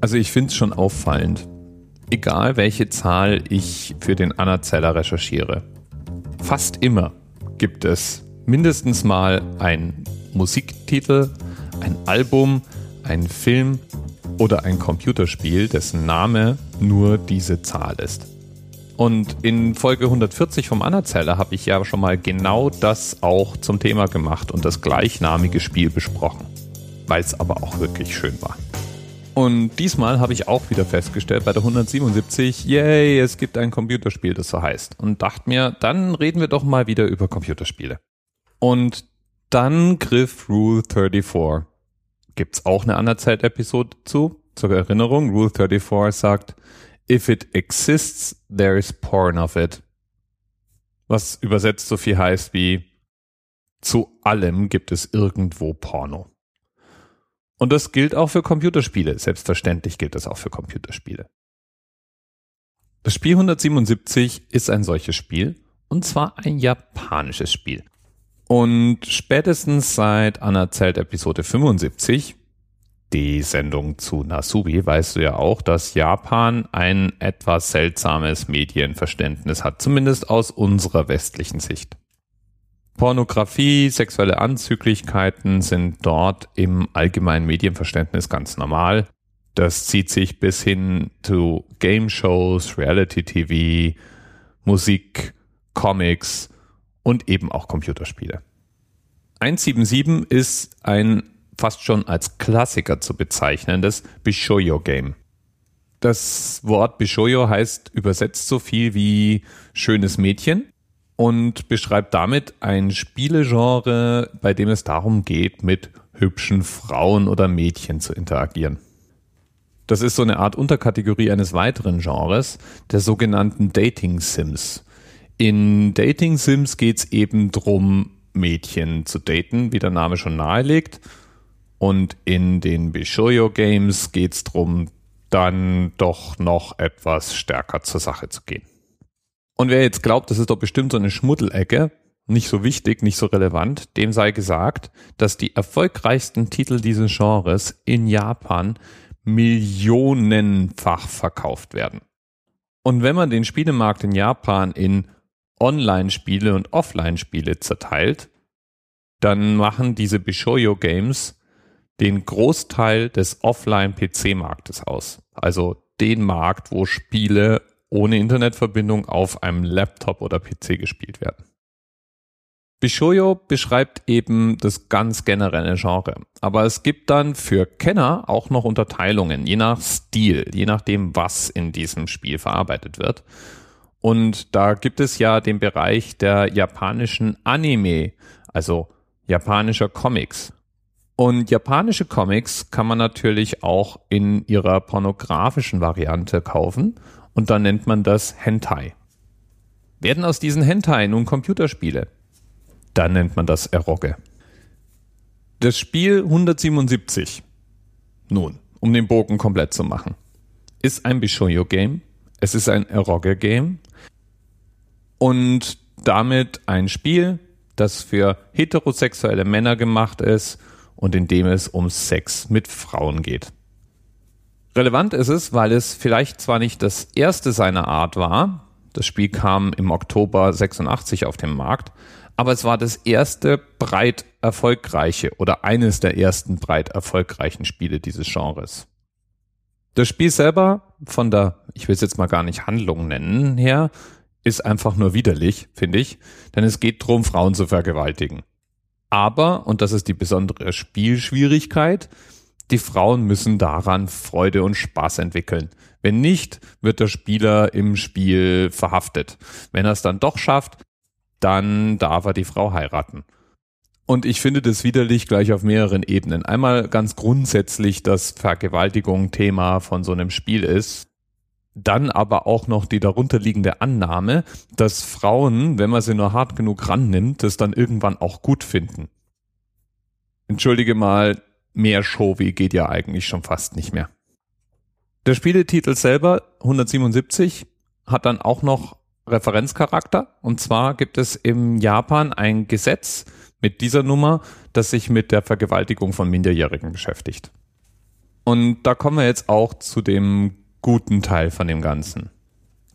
Also ich finde es schon auffallend. Egal welche Zahl ich für den Anerzähler recherchiere. Fast immer gibt es mindestens mal ein Musiktitel, ein Album, ein Film oder ein Computerspiel, dessen Name nur diese Zahl ist. Und in Folge 140 vom Anerzähler habe ich ja schon mal genau das auch zum Thema gemacht und das gleichnamige Spiel besprochen, weil es aber auch wirklich schön war. Und diesmal habe ich auch wieder festgestellt bei der 177, yay, es gibt ein Computerspiel, das so heißt. Und dachte mir, dann reden wir doch mal wieder über Computerspiele. Und dann griff Rule 34. Gibt's auch eine Anerzählt-Episode zu? Zur Erinnerung, Rule 34 sagt, if it exists, there is porn of it. Was übersetzt so viel heißt wie, zu allem gibt es irgendwo Porno. Und das gilt auch für Computerspiele. Selbstverständlich gilt das auch für Computerspiele. Das Spiel 177 ist ein solches Spiel und zwar ein japanisches Spiel. Und spätestens seit Anerzählt Episode 75, die Sendung zu Nasubi, weißt du ja auch, dass Japan ein etwas seltsames Medienverständnis hat, zumindest aus unserer westlichen Sicht. Pornografie, sexuelle Anzüglichkeiten sind dort im allgemeinen Medienverständnis ganz normal. Das zieht sich bis hin zu Game Shows, Reality TV, Musik, Comics und eben auch Computerspiele. 177 ist ein fast schon als Klassiker zu bezeichnendes Bishoyo Game. Das Wort Bishoyo heißt übersetzt so viel wie schönes Mädchen und beschreibt damit ein Spielegenre, bei dem es darum geht, mit hübschen Frauen oder Mädchen zu interagieren. Das ist so eine Art Unterkategorie eines weiteren Genres, der sogenannten Dating Sims. In Dating Sims geht es eben drum, Mädchen zu daten, wie der Name schon nahelegt. Und in den Bishoyo Games geht es drum, dann doch noch etwas stärker zur Sache zu gehen. Und wer jetzt glaubt, das ist doch bestimmt so eine Schmuddelecke, nicht so wichtig, nicht so relevant, dem sei gesagt, dass die erfolgreichsten Titel dieses Genres in Japan millionenfach verkauft werden. Und wenn man den Spielemarkt in Japan in Online-Spiele und Offline-Spiele zerteilt, dann machen diese Bishoyo Games den Großteil des Offline-PC-Marktes aus. Also den Markt, wo Spiele ohne Internetverbindung auf einem Laptop oder PC gespielt werden. Bishoyo beschreibt eben das ganz generelle Genre. Aber es gibt dann für Kenner auch noch Unterteilungen, je nach Stil, je nachdem, was in diesem Spiel verarbeitet wird. Und da gibt es ja den Bereich der japanischen Anime, also japanischer Comics. Und japanische Comics kann man natürlich auch in ihrer pornografischen Variante kaufen und dann nennt man das Hentai. Werden aus diesen Hentai nun Computerspiele? Dann nennt man das Eroge. Das Spiel 177, nun, um den Bogen komplett zu machen, ist ein Bishoyo-Game, es ist ein Eroge-Game und damit ein Spiel, das für heterosexuelle Männer gemacht ist und in dem es um Sex mit Frauen geht. Relevant ist es, weil es vielleicht zwar nicht das erste seiner Art war, das Spiel kam im Oktober 86 auf den Markt, aber es war das erste breit erfolgreiche oder eines der ersten breit erfolgreichen Spiele dieses Genres. Das Spiel selber von der, ich will es jetzt mal gar nicht Handlung nennen, her, ist einfach nur widerlich, finde ich, denn es geht darum, Frauen zu vergewaltigen. Aber, und das ist die besondere Spielschwierigkeit, die Frauen müssen daran Freude und Spaß entwickeln. Wenn nicht, wird der Spieler im Spiel verhaftet. Wenn er es dann doch schafft, dann darf er die Frau heiraten. Und ich finde das widerlich gleich auf mehreren Ebenen. Einmal ganz grundsätzlich, dass Vergewaltigung Thema von so einem Spiel ist. Dann aber auch noch die darunterliegende Annahme, dass Frauen, wenn man sie nur hart genug rannimmt, das dann irgendwann auch gut finden. Entschuldige mal, mehr Showy geht ja eigentlich schon fast nicht mehr. Der Spieletitel selber, 177, hat dann auch noch Referenzcharakter. Und zwar gibt es im Japan ein Gesetz mit dieser Nummer, das sich mit der Vergewaltigung von Minderjährigen beschäftigt. Und da kommen wir jetzt auch zu dem guten Teil von dem Ganzen.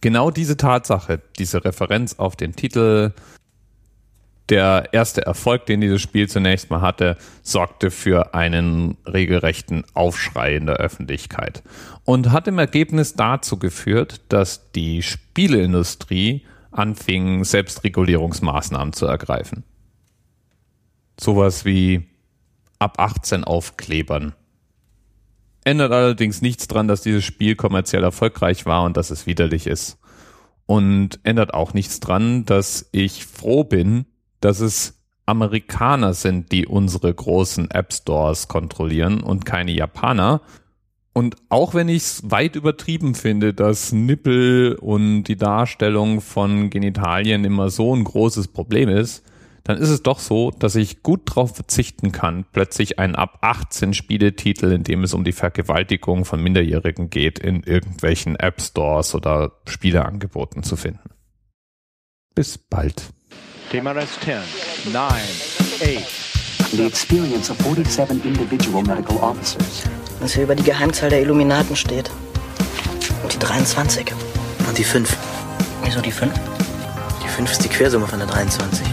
Genau diese Tatsache, diese Referenz auf den Titel, der erste Erfolg, den dieses Spiel zunächst mal hatte, sorgte für einen regelrechten Aufschrei in der Öffentlichkeit und hat im Ergebnis dazu geführt, dass die Spieleindustrie anfing, Selbstregulierungsmaßnahmen zu ergreifen. Sowas wie ab 18 Aufklebern. Ändert allerdings nichts dran, dass dieses Spiel kommerziell erfolgreich war und dass es widerlich ist. Und ändert auch nichts dran, dass ich froh bin, dass es Amerikaner sind, die unsere großen App Stores kontrollieren und keine Japaner. Und auch wenn ich es weit übertrieben finde, dass Nippel und die Darstellung von Genitalien immer so ein großes Problem ist, dann ist es doch so, dass ich gut darauf verzichten kann, plötzlich einen ab 18 Spieletitel, in dem es um die Vergewaltigung von Minderjährigen geht, in irgendwelchen App Stores oder Spieleangeboten zu finden. Bis bald. TMRS 10, 9, 8. The experience of 47 individual medical officers. Was hier über die Geheimzahl der Illuminaten steht. Und die 23. Und die 5. Wieso die 5? Die 5 ist die Quersumme von der 23.